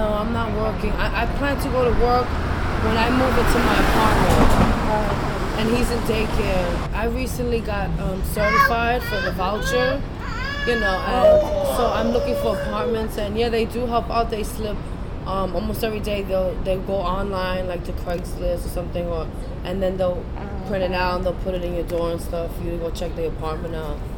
No, I'm not working. I, I plan to go to work when I move into my apartment. Uh-huh. And he's in daycare. I recently got um, certified for the voucher, you know, and so I'm looking for apartments. And yeah, they do help out. They slip um, almost every day. They'll they go online like to Craigslist or something, or and then they'll uh-huh. print it out and they'll put it in your door and stuff. You go check the apartment out.